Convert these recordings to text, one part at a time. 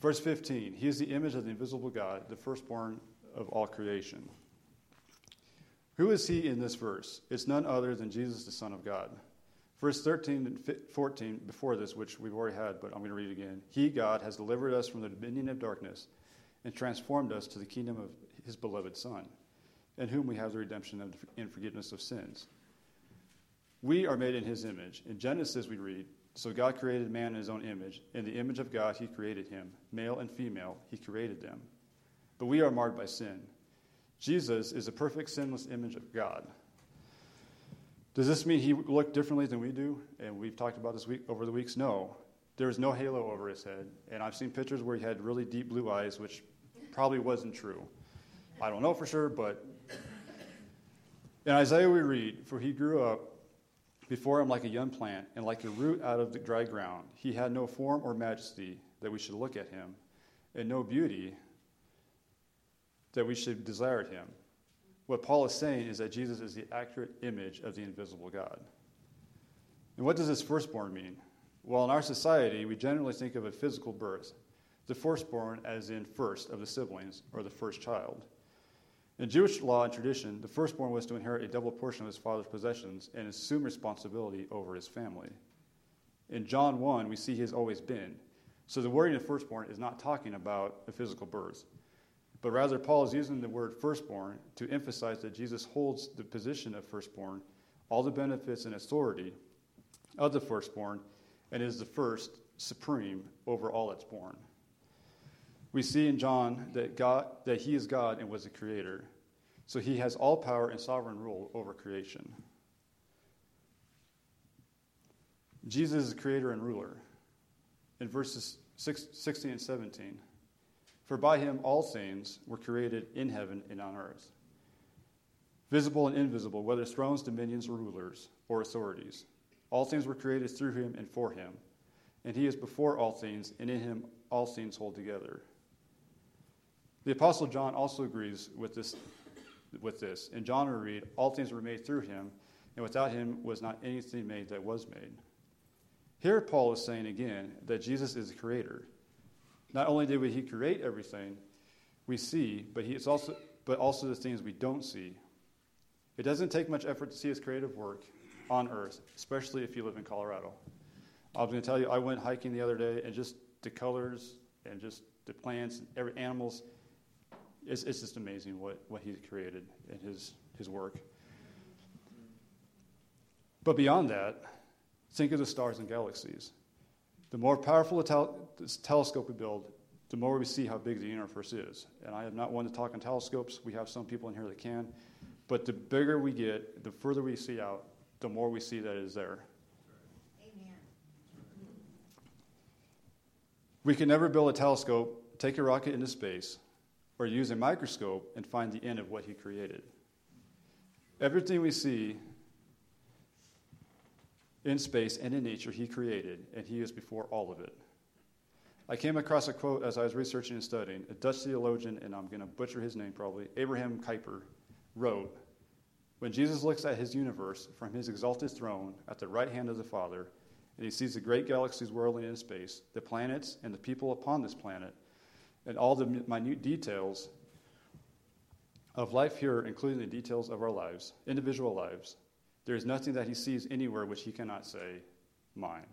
Verse 15 He is the image of the invisible God, the firstborn of all creation. Who is he in this verse? It's none other than Jesus, the Son of God. Verse 13 and 14, before this, which we've already had, but I'm going to read it again. He, God, has delivered us from the dominion of darkness and transformed us to the kingdom of his beloved Son, in whom we have the redemption and forgiveness of sins. We are made in his image. In Genesis, we read, So God created man in his own image. In the image of God, he created him. Male and female, he created them. But we are marred by sin. Jesus is a perfect, sinless image of God. Does this mean he looked differently than we do? And we've talked about this week over the weeks. No, there was no halo over his head. And I've seen pictures where he had really deep blue eyes, which probably wasn't true. I don't know for sure, but in Isaiah we read, For he grew up before him like a young plant, and like a root out of the dry ground. He had no form or majesty that we should look at him, and no beauty that we should desire him. What Paul is saying is that Jesus is the accurate image of the invisible God. And what does this firstborn mean? Well, in our society, we generally think of a physical birth, the firstborn as in first of the siblings, or the first child. In Jewish law and tradition, the firstborn was to inherit a double portion of his father's possessions and assume responsibility over his family. In John 1, we see he has always been. So the wording of firstborn is not talking about a physical birth. But rather, Paul is using the word firstborn to emphasize that Jesus holds the position of firstborn, all the benefits and authority of the firstborn, and is the first supreme over all that's born. We see in John that, God, that he is God and was the creator. So he has all power and sovereign rule over creation. Jesus is creator and ruler. In verses 16 and 17, for by him all things were created in heaven and on earth, visible and invisible, whether thrones, dominions, or rulers, or authorities. All things were created through him and for him. And he is before all things, and in him all things hold together. The Apostle John also agrees with this. With this. In John we read, All things were made through him, and without him was not anything made that was made. Here, Paul is saying again that Jesus is the creator. Not only did he create everything we see, but, he is also, but also the things we don't see. It doesn't take much effort to see his creative work on earth, especially if you live in Colorado. I was going to tell you, I went hiking the other day, and just the colors and just the plants and every animals, it's, it's just amazing what, what he's created in his, his work. But beyond that, think of the stars and galaxies. The more powerful a tel- telescope we build, the more we see how big the universe is. And I am not one to talk on telescopes. We have some people in here that can. But the bigger we get, the further we see out, the more we see that it is there. Amen. We can never build a telescope, take a rocket into space, or use a microscope and find the end of what he created. Everything we see in space and in nature he created, and he is before all of it. I came across a quote as I was researching and studying. A Dutch theologian, and I'm going to butcher his name probably, Abraham Kuyper, wrote When Jesus looks at his universe from his exalted throne at the right hand of the Father, and he sees the great galaxies whirling in space, the planets and the people upon this planet, and all the minute details of life here, including the details of our lives, individual lives, there is nothing that he sees anywhere which he cannot say, mine.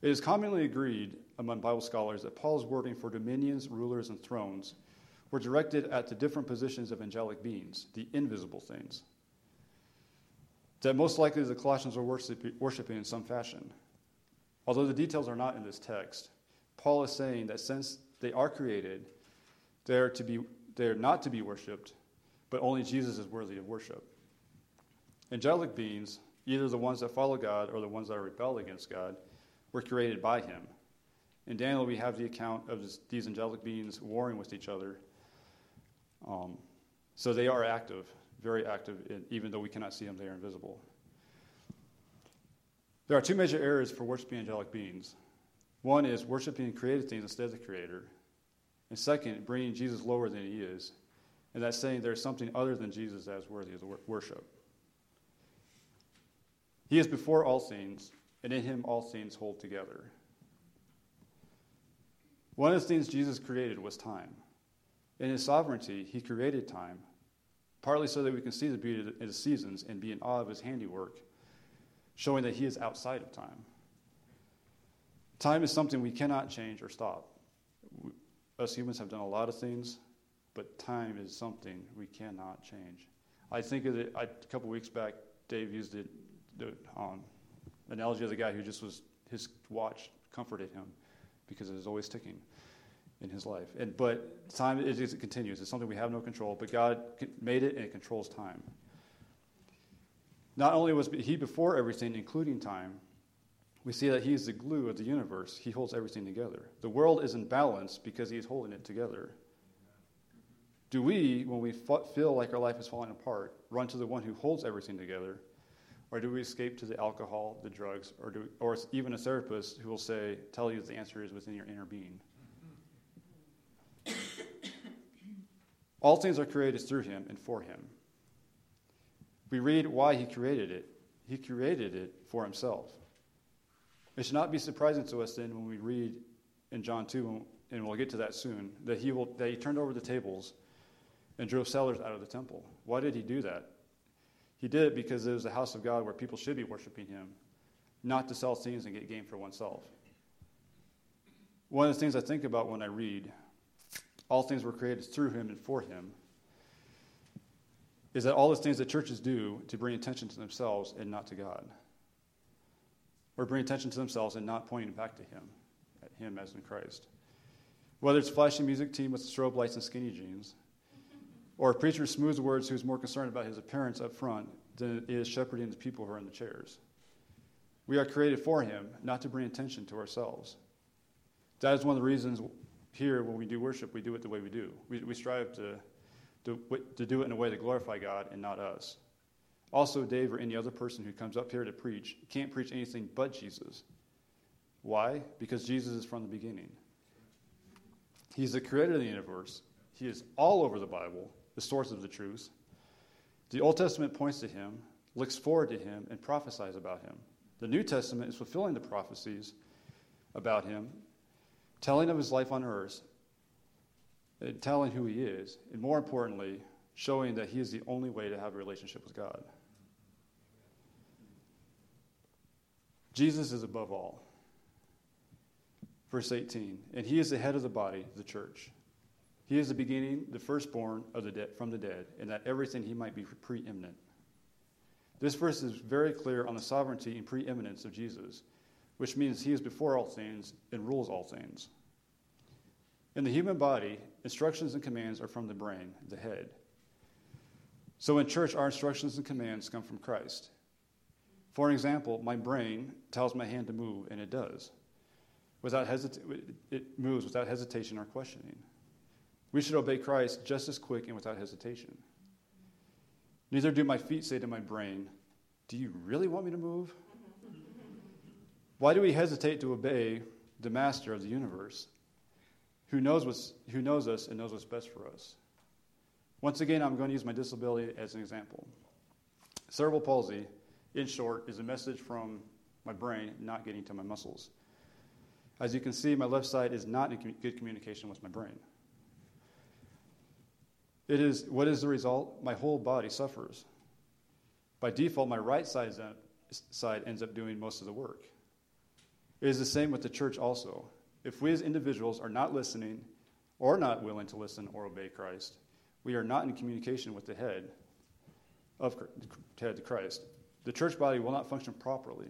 It is commonly agreed among Bible scholars that Paul's wording for dominions, rulers, and thrones were directed at the different positions of angelic beings, the invisible things. That most likely the Colossians were worshiping in some fashion. Although the details are not in this text, Paul is saying that since they are created, they are, to be, they are not to be worshiped, but only Jesus is worthy of worship. Angelic beings, either the ones that follow God or the ones that rebel against God, were created by him. In Daniel, we have the account of these angelic beings warring with each other. Um, so they are active, very active, in, even though we cannot see them, they are invisible. There are two major areas for worshiping angelic beings. One is worshiping created things instead of the Creator. And second, bringing Jesus lower than he is and that's saying there's something other than Jesus that is worthy of worship. He is before all things, and in him all things hold together. One of the things Jesus created was time. In his sovereignty, he created time, partly so that we can see the beauty of the seasons and be in awe of his handiwork, showing that he is outside of time. Time is something we cannot change or stop. Us humans have done a lot of things, but time is something we cannot change. I think of it, I, a couple weeks back, Dave used it, the um, analogy of the guy who just was, his watch comforted him because it was always ticking in his life. And, but time, it, it continues. It's something we have no control, but God made it and it controls time. Not only was he before everything, including time, we see that he is the glue of the universe. He holds everything together. The world is in balance because he is holding it together. Do we, when we feel like our life is falling apart, run to the one who holds everything together? Or do we escape to the alcohol, the drugs, or, do, or even a therapist who will say, tell you the answer is within your inner being? All things are created through him and for him. We read why he created it. He created it for himself. It should not be surprising to us then when we read in John 2, and we'll get to that soon, that he, will, that he turned over the tables and drove sellers out of the temple. Why did he do that? He did it because it was the house of God where people should be worshiping him, not to sell things and get gain for oneself. One of the things I think about when I read all things were created through him and for him, is that all those things that churches do to bring attention to themselves and not to God. Or bring attention to themselves and not pointing back to him, at him as in Christ. Whether it's flashy music team with strobe lights and skinny jeans, or a preacher smooths words who's more concerned about his appearance up front than is shepherding the people who are in the chairs. We are created for him, not to bring attention to ourselves. That is one of the reasons here, when we do worship, we do it the way we do. We, we strive to, to, to do it in a way to glorify God and not us. Also, Dave or any other person who comes up here to preach can't preach anything but Jesus. Why? Because Jesus is from the beginning. He's the creator of the universe. He is all over the Bible, the source of the truth. The Old Testament points to him, looks forward to him, and prophesies about him. The New Testament is fulfilling the prophecies about him telling of his life on earth, telling who he is, and more importantly, showing that he is the only way to have a relationship with God. Jesus is above all. Verse 18, and he is the head of the body, the church. He is the beginning, the firstborn of the de- from the dead, and that everything he might be preeminent. This verse is very clear on the sovereignty and preeminence of Jesus which means he is before all things and rules all things. In the human body, instructions and commands are from the brain, the head. So in church, our instructions and commands come from Christ. For example, my brain tells my hand to move, and it does. Without hesita- it moves without hesitation or questioning. We should obey Christ just as quick and without hesitation. Neither do my feet say to my brain, Do you really want me to move? Why do we hesitate to obey the master of the universe who knows, what's, who knows us and knows what's best for us? Once again, I'm going to use my disability as an example. Cerebral palsy, in short, is a message from my brain not getting to my muscles. As you can see, my left side is not in good communication with my brain. It is, what is the result? My whole body suffers. By default, my right side, side ends up doing most of the work. It is the same with the church also. If we as individuals are not listening or not willing to listen or obey Christ, we are not in communication with the head of head Christ. The church body will not function properly.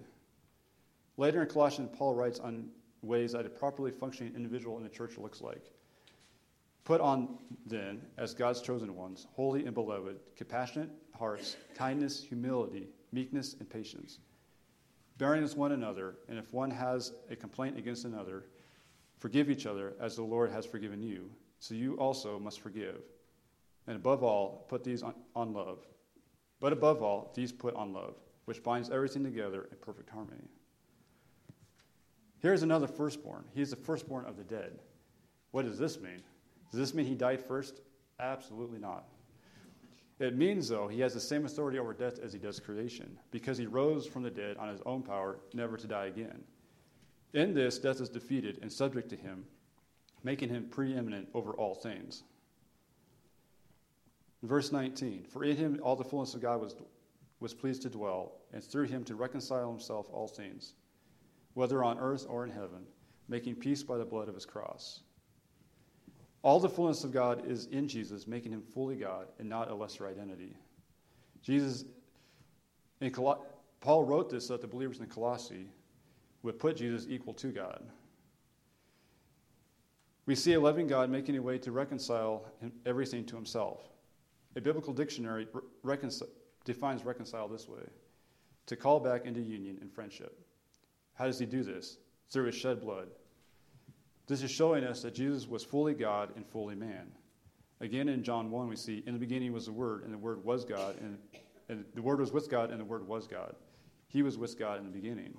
Later in Colossians, Paul writes on ways that a properly functioning individual in the church looks like. Put on, then, as God's chosen ones, holy and beloved, compassionate hearts, kindness, humility, meekness, and patience bearing with one another, and if one has a complaint against another, forgive each other as the Lord has forgiven you. So you also must forgive. And above all, put these on, on love. But above all, these put on love, which binds everything together in perfect harmony. Here's another firstborn. He is the firstborn of the dead. What does this mean? Does this mean he died first? Absolutely not. It means, though, he has the same authority over death as he does creation, because he rose from the dead on his own power, never to die again. In this, death is defeated and subject to him, making him preeminent over all things. Verse 19 For in him all the fullness of God was, was pleased to dwell, and through him to reconcile himself all things, whether on earth or in heaven, making peace by the blood of his cross. All the fullness of God is in Jesus, making him fully God and not a lesser identity. Jesus, in Col- Paul wrote this so that the believers in Colossae would put Jesus equal to God. We see a loving God making a way to reconcile everything to himself. A biblical dictionary reconcil- defines reconcile this way to call back into union and friendship. How does he do this? Through his shed blood. This is showing us that Jesus was fully God and fully man. Again, in John 1, we see, in the beginning was the Word, and the Word was God, and, and the Word was with God, and the Word was God. He was with God in the beginning.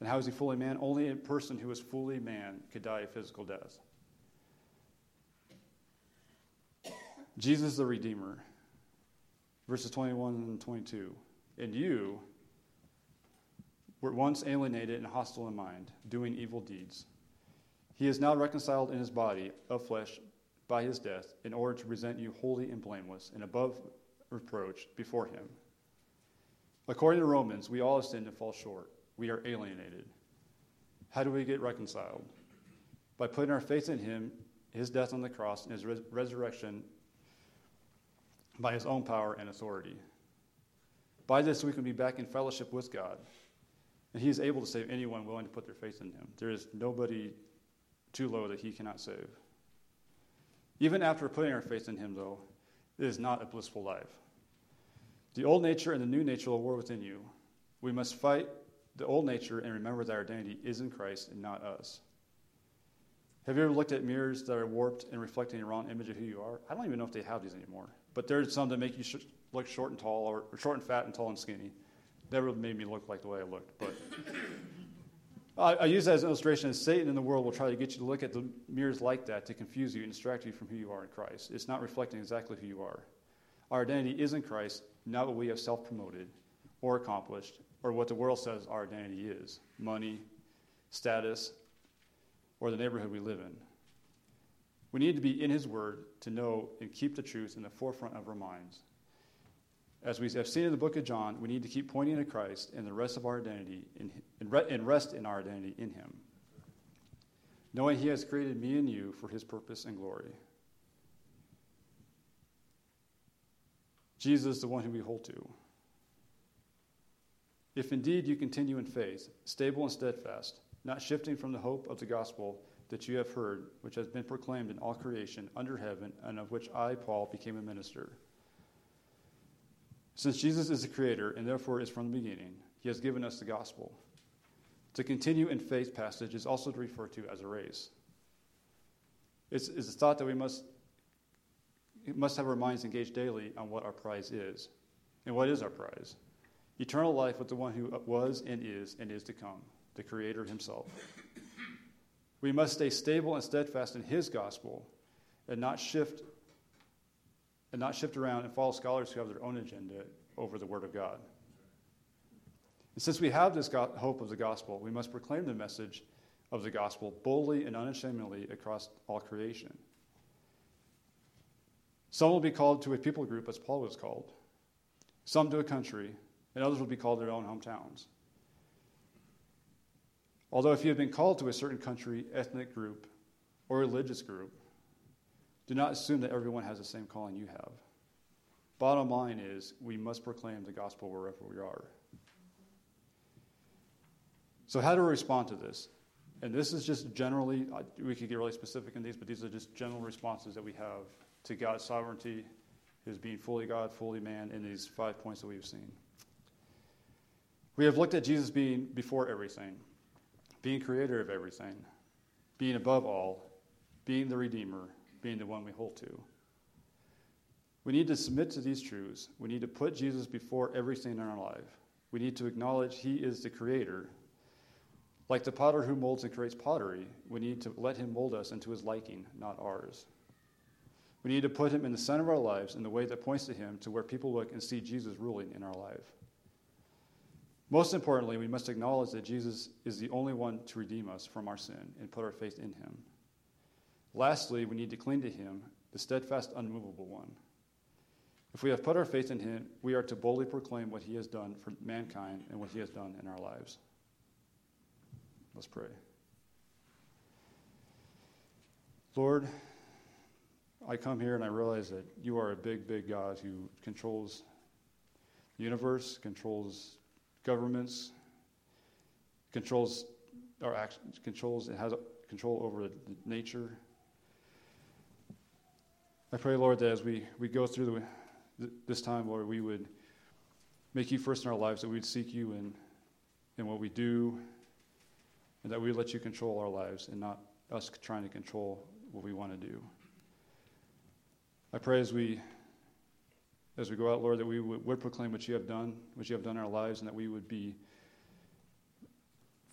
And how is he fully man? Only a person who is fully man could die a physical death. Jesus the Redeemer. Verses 21 and 22. And you were once alienated and hostile in mind, doing evil deeds. He is now reconciled in his body of flesh by his death, in order to present you holy and blameless and above reproach before him. According to Romans, we all have sinned and fall short. We are alienated. How do we get reconciled? By putting our faith in him, his death on the cross, and his res- resurrection by his own power and authority. By this, we can be back in fellowship with God. And he is able to save anyone willing to put their faith in him. There is nobody too low that he cannot save. Even after putting our faith in him, though, it is not a blissful life. The old nature and the new nature will war within you. We must fight the old nature and remember that our identity is in Christ and not us. Have you ever looked at mirrors that are warped and reflecting a wrong image of who you are? I don't even know if they have these anymore. But there's some that make you sh- look short and tall, or, or, short and fat and tall and skinny. Never made me look like the way I looked. But I, I, use that as an illustration. As Satan in the world will try to get you to look at the mirrors like that to confuse you and distract you from who you are in Christ. It's not reflecting exactly who you are. Our identity is in Christ, not what we have self promoted or accomplished, or what the world says our identity is money, status, or the neighborhood we live in. We need to be in His Word to know and keep the truth in the forefront of our minds. As we have seen in the book of John, we need to keep pointing to Christ and the rest of our identity in, and rest in our identity in Him, knowing He has created me and you for His purpose and glory. Jesus is the one who we hold to. If indeed you continue in faith, stable and steadfast, not shifting from the hope of the gospel that you have heard, which has been proclaimed in all creation under heaven, and of which I, Paul, became a minister. Since Jesus is the creator and therefore is from the beginning, he has given us the gospel. To continue in faith passage is also referred to as a race. It's, it's a thought that we must, must have our minds engaged daily on what our prize is. And what is our prize? Eternal life with the one who was and is and is to come, the Creator Himself. We must stay stable and steadfast in His gospel and not shift and not shift around and follow scholars who have their own agenda over the Word of God. And since we have this hope of the gospel, we must proclaim the message of the gospel boldly and unashamedly across all creation. Some will be called to a people group as Paul was called, some to a country, and others will be called their own hometowns. Although, if you have been called to a certain country, ethnic group, or religious group, do not assume that everyone has the same calling you have. Bottom line is, we must proclaim the gospel wherever we are. So, how do we respond to this? And this is just generally, uh, we could get really specific in these, but these are just general responses that we have to God's sovereignty, His being fully God, fully man, in these five points that we've seen. We have looked at Jesus being before everything being creator of everything, being above all, being the Redeemer, being the one we hold to. We need to submit to these truths. We need to put Jesus before everything in our life. We need to acknowledge He is the Creator. Like the potter who molds and creates pottery, we need to let Him mold us into His liking, not ours. We need to put Him in the center of our lives in the way that points to Him to where people look and see Jesus ruling in our life. Most importantly, we must acknowledge that Jesus is the only one to redeem us from our sin and put our faith in him. Lastly, we need to cling to him, the steadfast, unmovable one. If we have put our faith in him, we are to boldly proclaim what he has done for mankind and what he has done in our lives. Let's pray. Lord, I come here and I realize that you are a big, big God who controls the universe, controls governments, controls our actions, controls, it has control over nature. I pray, Lord, that as we, we go through the, this time, Lord, we would make you first in our lives, that we'd seek you in, in what we do, and that we let you control our lives and not us trying to control what we want to do. I pray as we as we go out, Lord, that we would, proclaim what you have done, what you have done in our lives, and that we would be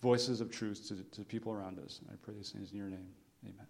voices of truth to, to people around us. I pray these things in your name. Amen.